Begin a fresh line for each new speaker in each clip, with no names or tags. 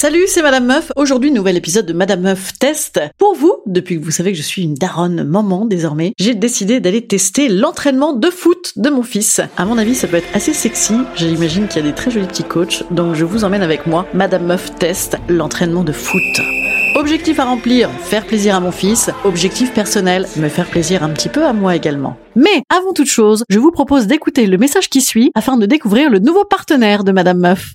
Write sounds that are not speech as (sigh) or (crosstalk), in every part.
Salut, c'est Madame Meuf. Aujourd'hui, nouvel épisode de Madame Meuf Test. Pour vous, depuis que vous savez que je suis une daronne maman désormais, j'ai décidé d'aller tester l'entraînement de foot de mon fils. À mon avis, ça peut être assez sexy. J'imagine qu'il y a des très jolis petits coachs, donc je vous emmène avec moi. Madame Meuf Test, l'entraînement de foot. Objectif à remplir, faire plaisir à mon fils. Objectif personnel, me faire plaisir un petit peu à moi également. Mais avant toute chose, je vous propose d'écouter le message qui suit afin de découvrir le nouveau partenaire de Madame Meuf.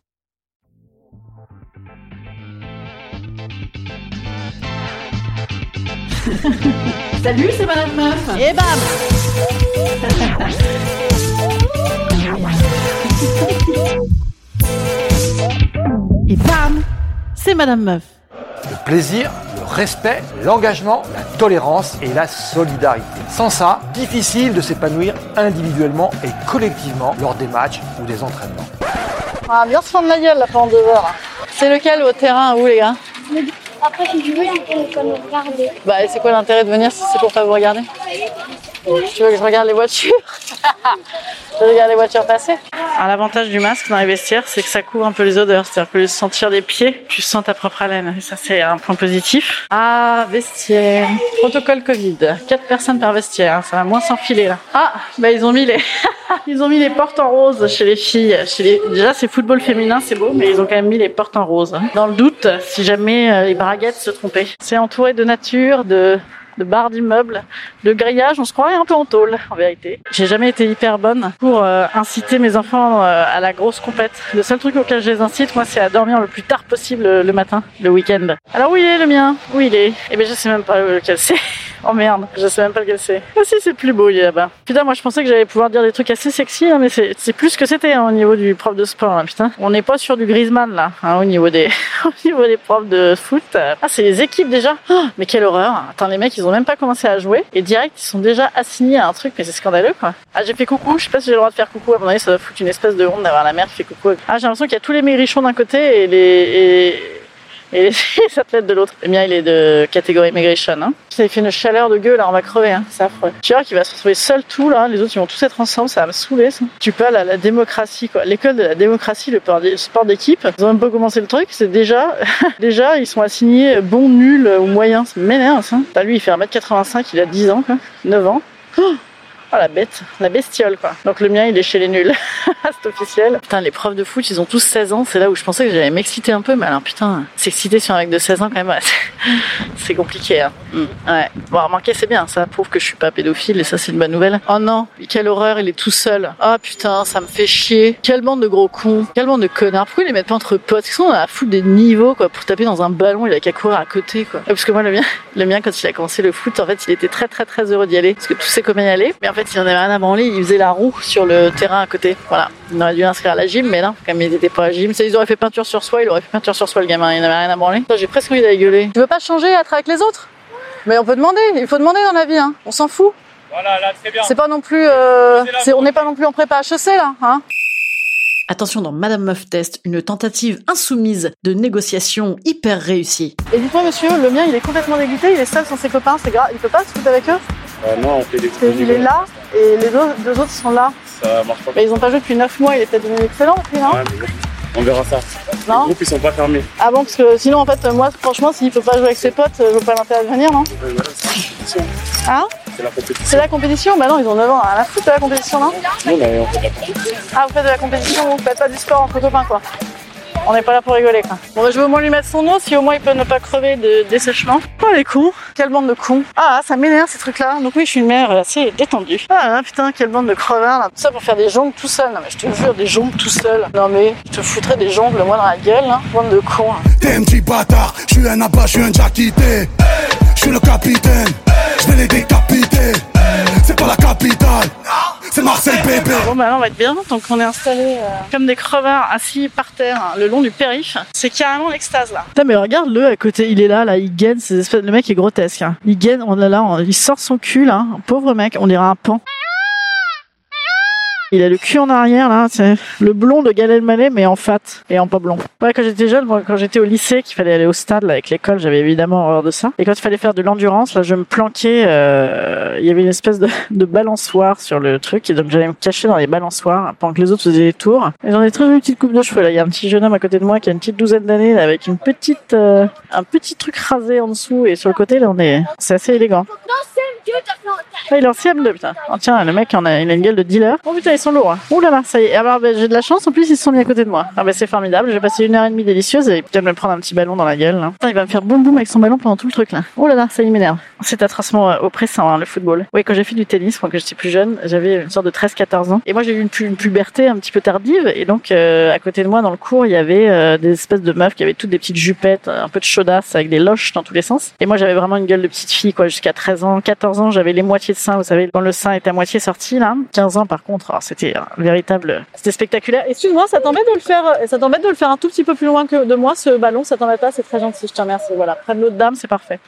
(laughs)
Salut, c'est Madame Meuf. Et bam Et bam C'est Madame Meuf.
Le plaisir, le respect, l'engagement, la tolérance et la solidarité. Sans ça, difficile de s'épanouir individuellement et collectivement lors des matchs ou des entraînements.
On va bien se prendre la gueule là pendant deux heures. C'est lequel au terrain où les gars?
Après, si tu veux, tu peux nous- regarder.
Bah c'est quoi l'intérêt de venir si c'est pour pas vous regarder? Tu veux que je regarde les voitures? (laughs) Je regarde les voitures passer? L'avantage du masque dans les vestiaires, c'est que ça couvre un peu les odeurs. C'est-à-dire que le sentir des pieds, tu sens ta propre haleine. Et ça c'est un point positif. Ah, vestiaire. Protocole Covid. Quatre personnes par vestiaire. hein. Ça va moins s'enfiler là. Ah, bah ils ont mis les... (laughs) ils ont mis les portes en rose chez les filles. Chez les... Déjà c'est football féminin, c'est beau, mais ils ont quand même mis les portes en rose. hein. Dans le doute, si jamais euh, les braguettes se trompaient. C'est entouré de nature, de de barres d'immeubles, de grillage, on se croirait un peu en tôle en vérité. J'ai jamais été hyper bonne pour euh, inciter mes enfants euh, à la grosse compète. Le seul truc auquel je les incite, moi, c'est à dormir le plus tard possible le, matin, le week-end. Alors où il est le mien? Où il est? Eh ben je sais même pas lequel c'est. Oh merde, je sais même pas lequel c'est. Ah si, c'est plus beau, il est là-bas. Putain, moi je pensais que j'allais pouvoir dire des trucs assez sexy, hein, mais c'est plus que c'était hein, au niveau du prof de sport, là, putain. On n'est pas sur du Griezmann là, hein, au niveau des (laughs) au niveau des profs de foot. Ah, c'est les équipes déjà. Oh, mais quelle horreur. Attends, les mecs, ils ont même pas commencé à jouer et direct, ils sont déjà assignés à un truc, mais c'est scandaleux quoi. Ah, j'ai fait coucou. Je sais pas si j'ai le droit de faire coucou. À mon avis, ça doit foutre une espèce de honte d'avoir la mère qui fait coucou. Ah, j'ai l'impression qu'il y a tous les maigrichons d'un côté et les et et les athlètes de l'autre. Le mien, il est de catégorie maigrichon. Hein. Ça, fait une chaleur de gueule, là, on va crever. Hein. C'est affreux. Tu vois qu'il va se retrouver seul tout, là. Les autres, ils vont tous être ensemble. Ça va me saouler, ça. Tu parles à la démocratie, quoi. L'école de la démocratie, le sport d'é- sport d'équipe. Ils ont même pas commencé le truc. C'est déjà, (laughs) déjà, ils sont assignés bon, nul ou moyen. Ça m'énerve, ça. T'as lui, il fait 1m85, il a 10 ans, quoi. 9 ans. Oh Oh la bête, la bestiole quoi. Donc le mien il est chez les nuls, (laughs) c'est officiel. Putain les profs de foot ils ont tous 16 ans, c'est là où je pensais que j'allais m'exciter un peu, mais alors putain, s'exciter sur un mec de 16 ans quand même, (laughs) c'est- compliqué. Hein. Mm, ouais. Bon remarquez c'est bien, ça prouve que je suis pas pédophile et ça c'est une bonne nouvelle. Oh non, quelle horreur, il est tout seul. Oh putain, ça me fait chier. Quelle bande de gros cons, quelle bande de connards. Pourquoi ils les mettent pas entre potes? Ils sont à foutre des niveaux quoi pour taper dans un ballon, il a qu'à courir à côté quoi. Parce que moi le mien, (laughs) le mien quand il a commencé le foot, en fait il était très très très heureux d'y aller parce que tous ses copains y allaient, mais en fait il en avait rien à branler, il faisait la roue sur le terrain à côté. Voilà, il aurait dû inscrire à la gym, mais non, comme il n'était pas à la gym, ça, ils auraient fait peinture sur soi, il aurait fait peinture sur soi le gamin, il n'avait rien à branler. J'ai presque envie d'aller gueuler. Tu veux pas changer, être avec les autres? Mais on peut demander, il faut demander dans la vie, hein. on s'en fout.
Voilà, là, très bien.
C'est pas non plus, euh, on n'est pas non plus en prépa HEC là, hein. Attention dans Madame Meuf Test, une tentative insoumise de négociation hyper réussie. Et dites-moi monsieur, le mien il est complètement dégoûté, il est seul sans ses copains, c'est grave, il peut pas se foutre avec eux?
Euh, non, on fait des
Parce qu'il est là et les deux, deux autres sont là.
Ça marche pas.
Mais ils ont pas joué depuis 9 mois, il est peut-être devenu excellent depuis, non
Ouais, mais on verra ça. Les
Non
groupes, ils sont pas fermés.
Ah bon, parce que sinon en fait, moi franchement, s'il peut pas jouer avec ses potes, je vois pas l'intérêt de venir, non
Ouais, voilà, c'est la compétition.
Hein
C'est la compétition.
C'est la compétition Bah non, ils ont 9 ans, à la foutre de la compétition, non
Non, mais on fait de la compétition.
Ah, vous faites de la compétition, vous faites pas du sport entre copains, quoi. On n'est pas là pour rigoler, quoi. Bon, bah, je vais au moins lui mettre son eau, si au moins il peut ne pas crever de dessèchement. Oh, les cons. Quelle bande de cons. Ah, ça m'énerve, ces trucs-là. Donc oui, je suis une mère assez détendue. Ah, putain, quelle bande de crevards, là. Tout ça pour faire des jongles tout seul. Non, mais je te jure, des jongles tout seul. Non, mais je te foutrais des jongles, moi, dans la gueule, hein. Bande de cons. hein.
T'es un petit bâtard, je suis un abat, je suis un jackité. Je suis le capitaine, je vais les décapiter. C'est pas la capitale, c'est Marseille bébé.
Bon bah là on va être bien, donc on est installé euh, comme des crevards assis par terre hein, le long du périph. C'est carrément l'extase là. Putain mais regarde-le à côté, il est là, là, il gaine ces espèces... Le mec est grotesque. Hein. Il gaine, on l'a là, on- il sort son cul là, un pauvre mec, on dirait un pan. Il a le cul en arrière là, c'est le blond de Galen Mallet mais en fat et en pas blond. Ouais quand j'étais jeune, moi, quand j'étais au lycée, qu'il fallait aller au stade là, avec l'école, j'avais évidemment horreur de ça. Et quand il fallait faire de l'endurance, là je me planquais, euh, il y avait une espèce de, de balançoire sur le truc et donc j'allais me cacher dans les balançoires pendant que les autres faisaient des tours. Et j'en ai très une petite coupe de cheveux là, il y a un petit jeune homme à côté de moi qui a une petite douzaine d'années là, avec une petite, euh, un petit truc rasé en dessous et sur le côté là on est, c'est assez élégant. Ah, il est en CM2, putain. Oh, tiens, le mec, il a une gueule de dealer. Oh putain, sont lourds. Hein. Ouh là est. Alors, ben, j'ai de la chance. En plus, ils sont mis à côté de moi. Ah, ben, c'est formidable. J'ai passé une heure et demie délicieuse et putain, de me prendre un petit ballon dans la gueule. Là. Putain, il va me faire boum boum avec son ballon pendant tout le truc, là. Oh là là, ça m'énerve. C'est atrocement euh, oppressant, hein, le football. Oui, quand j'ai fait du tennis, quand j'étais plus jeune, j'avais une sorte de 13-14 ans. Et moi, j'ai eu une, pu- une puberté un petit peu tardive. Et donc, euh, à côté de moi, dans le cours, il y avait euh, des espèces de meufs qui avaient toutes des petites jupettes, un peu de chaudasse avec des loches dans tous les sens. Et moi, j'avais vraiment une gueule de petite fille, quoi. Jusqu'à 13 ans, 14 ans, j'avais les moitiés de sein, vous savez, quand le sein était à moitié sorti, là. 15 ans, par contre, alors, c'était un véritable, c'était spectaculaire. Excuse-moi, ça t'embête de le faire, ça t'embête de le faire un tout petit peu plus loin que de moi, ce ballon, ça t'embête pas, c'est très gentil, je te remercie. Voilà, prenne l'autre dame, c'est parfait.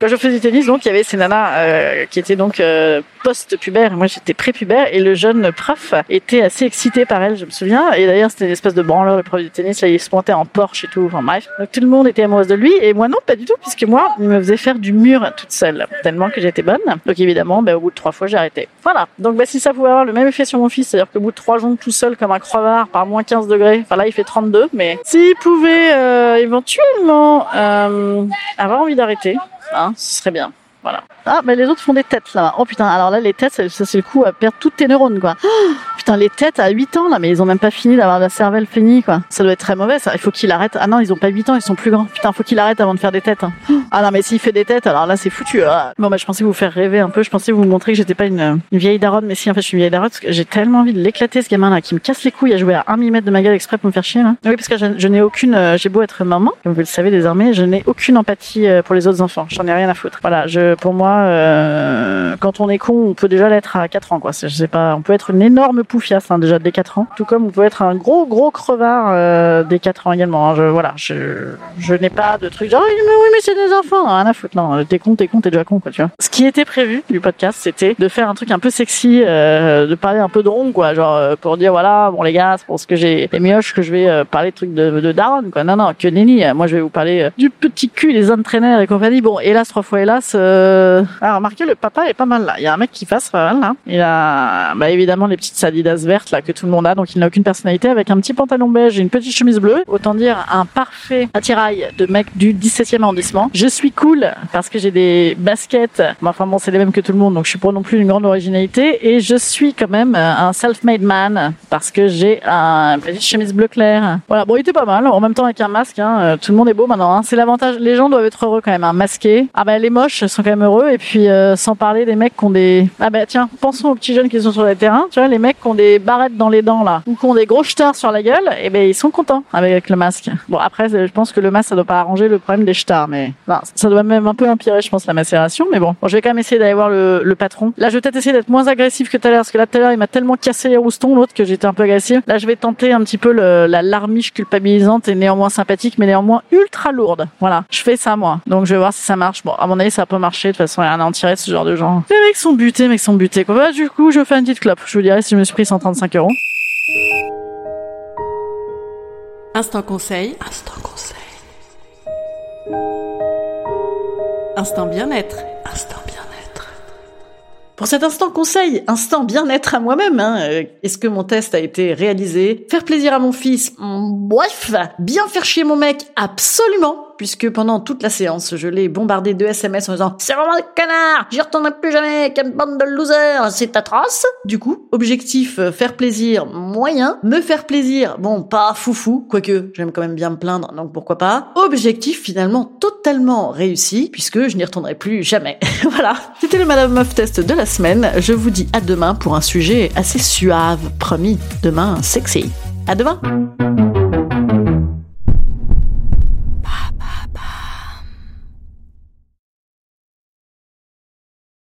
Quand je faisais du tennis, donc, il y avait ces nanas euh, qui étaient donc euh, post-pubère. Moi, j'étais pré-pubère et le jeune prof était assez excité par elle, je me souviens. Et d'ailleurs, c'était une espèce de branleur, le prof de tennis. Là, il se montait en Porsche et tout. Enfin, bref. Donc, tout le monde était amoureuse de lui. Et moi, non, pas du tout, puisque moi, il me faisait faire du mur toute seule. Tellement que j'étais bonne. Donc, évidemment, bah, au bout de trois fois, j'ai arrêté. Voilà. Donc, bah, si ça pouvait avoir le même effet sur mon fils, c'est-à-dire qu'au bout de trois jours tout seul, comme un crevard, par moins 15 degrés. Enfin, là, il fait 32. Mais s'il pouvait, euh, éventuellement, euh, avoir envie d'arrêter, hein, ce serait bien. Voilà. Ah, mais les autres font des têtes là. Oh putain, alors là, les têtes, ça, ça, c'est le coup à perdre toutes tes neurones quoi. Oh, putain, les têtes à 8 ans là, mais ils ont même pas fini d'avoir la cervelle finie quoi. Ça doit être très mauvais ça. Il faut qu'il arrête. Ah non, ils ont pas 8 ans, ils sont plus grands. Putain, faut qu'il arrête avant de faire des têtes. hein. Ah non, mais s'il fait des têtes, alors là, c'est foutu. Ah. Bon, bah, je pensais vous faire rêver un peu. Je pensais vous montrer que j'étais pas une, une vieille daronne, mais si, en fait, je suis une vieille daronne parce que j'ai tellement envie de l'éclater ce gamin là qui me casse les couilles à jouer à 1 mm de ma gueule exprès pour me faire chier là. Oui, parce que je, je n'ai aucune, euh, j'ai beau être maman, comme vous le savez désormais, je n'ai aucune empathie euh, pour les autres enfants. J'en ai rien à foutre. Voilà, je, pour moi, euh, quand on est con, on peut déjà l'être à 4 ans, quoi. Je sais pas, on peut être une énorme poufiasse, hein, déjà dès 4 ans. Tout comme on peut être un gros, gros crevard euh, dès 4 ans également. hein. Je, voilà, je, je n'ai pas de truc genre, oui, mais c'est des enfants, rien à foutre. Non, t'es con, t'es con, t'es déjà con, quoi, tu vois. Ce qui était prévu du podcast, c'était de faire un truc un peu sexy, euh, de parler un peu de rond, quoi. Genre, euh, pour dire, voilà, bon, les gars, c'est parce que j'ai les mioches que je vais euh, parler de trucs de, de quoi. Non, non, que nenni. Euh, Moi, je vais vous parler euh, du petit cul, les entraîneurs et compagnie. Bon, hélas, trois fois hélas. Euh... Alors, remarquez, le papa est pas mal là. Il y a un mec qui passe pas mal là. Il a, bah, évidemment, les petites sadidas vertes là que tout le monde a, donc il n'a aucune personnalité, avec un petit pantalon beige et une petite chemise bleue. Autant dire un parfait attirail de mec du 17e arrondissement. Je suis cool parce que j'ai des baskets. Mais enfin bon, c'est les mêmes que tout le monde, donc je suis pas non plus une grande originalité. Et je suis quand même euh, un self-made man parce que j'ai un une petite chemise bleu clair. Voilà, bon, il était pas mal. En même temps, avec un masque, hein, euh, tout le monde est beau maintenant. hein. C'est l'avantage. Les gens doivent être heureux quand même, hein, masqués. Ah bah les moches sont quand même heureux. Et puis euh, sans parler des mecs qui ont des. Ah bah tiens, pensons aux petits jeunes qui sont sur le terrain. Tu vois, les mecs qui ont des barrettes dans les dents là, ou qui ont des gros stars sur la gueule. Et ben ils sont contents avec le masque. Bon après, je pense que le masque ça doit pas arranger le problème des stars, mais non, ça doit même un peu empirer, je pense, la macération. Mais bon, je vais quand même essayer d'aller voir le, patron. Là, je vais peut-être essayer d'être moins agressif que tout à l'heure, parce que là, tout à l'heure, il m'a tellement cassé les roustons, l'autre, que j'étais un peu agressif. Là, je vais tenter un petit peu le, la larmiche culpabilisante et néanmoins sympathique, mais néanmoins ultra lourde. Voilà, je fais ça moi. Donc, je vais voir si ça marche. Bon, à mon avis, ça pas marcher. De toute façon, rien à en tirer ce genre de gens. Les mecs sont butés, mecs sont butés. Quoi. Bah, du coup, je fais une petite clope. Je vous dirai si je me suis pris 135 euros.
Instant conseil. Instant conseil. Instant bien-être. Instant bien-être.
Pour cet instant conseil, instant bien-être à moi-même, hein, euh, est-ce que mon test a été réalisé? Faire plaisir à mon fils, mm, bref, bien faire chier mon mec, absolument. Puisque pendant toute la séance, je l'ai bombardé de SMS en disant « C'est vraiment le canard J'y retournerai plus jamais Quelle bande de losers C'est atroce !» Du coup, objectif euh, faire plaisir moyen, me faire plaisir, bon, pas foufou, quoique j'aime quand même bien me plaindre, donc pourquoi pas. Objectif finalement totalement réussi, puisque je n'y retournerai plus jamais. (laughs) voilà, c'était le Madame Meuf Test de la semaine. Je vous dis à demain pour un sujet assez suave, promis, demain sexy. À demain